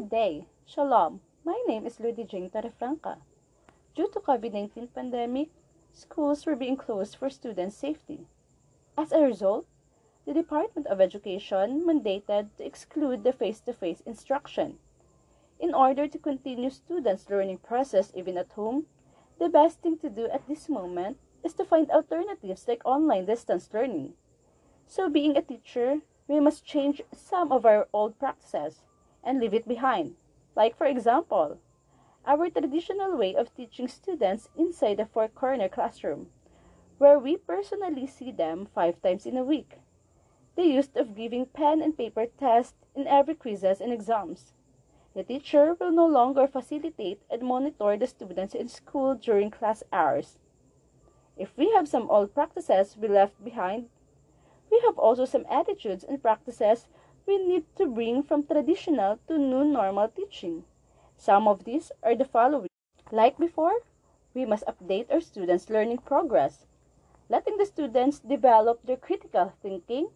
day. Shalom. My name is Ludi Jane Torrefranca. Due to COVID-19 pandemic, schools were being closed for student safety. As a result, the Department of Education mandated to exclude the face-to-face instruction. In order to continue students' learning process even at home, the best thing to do at this moment is to find alternatives like online distance learning. So being a teacher, we must change some of our old practices and leave it behind. Like for example, our traditional way of teaching students inside the four-corner classroom, where we personally see them five times in a week. The use of giving pen and paper tests in every quizzes and exams. The teacher will no longer facilitate and monitor the students in school during class hours. If we have some old practices we left behind, we have also some attitudes and practices we need to bring from traditional to new normal teaching. Some of these are the following. Like before, we must update our students' learning progress, letting the students develop their critical thinking,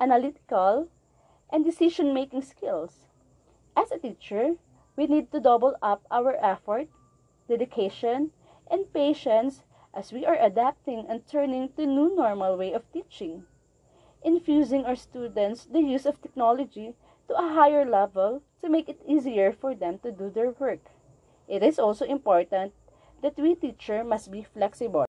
analytical, and decision-making skills. As a teacher, we need to double up our effort, dedication, and patience as we are adapting and turning to new normal way of teaching infusing our students the use of technology to a higher level to make it easier for them to do their work. It is also important that we teacher must be flexible.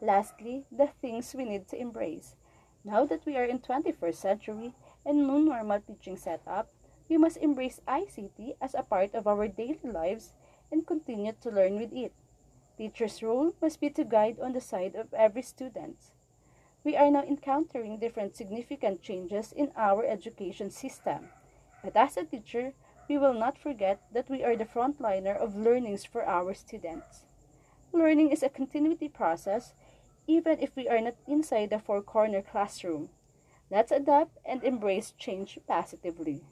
Lastly, the things we need to embrace. Now that we are in 21st century and new normal teaching setup, we must embrace ICT as a part of our daily lives and continue to learn with it. Teacher's role must be to guide on the side of every student we are now encountering different significant changes in our education system. But as a teacher, we will not forget that we are the frontliner of learnings for our students. Learning is a continuity process, even if we are not inside the four corner classroom. Let's adapt and embrace change positively.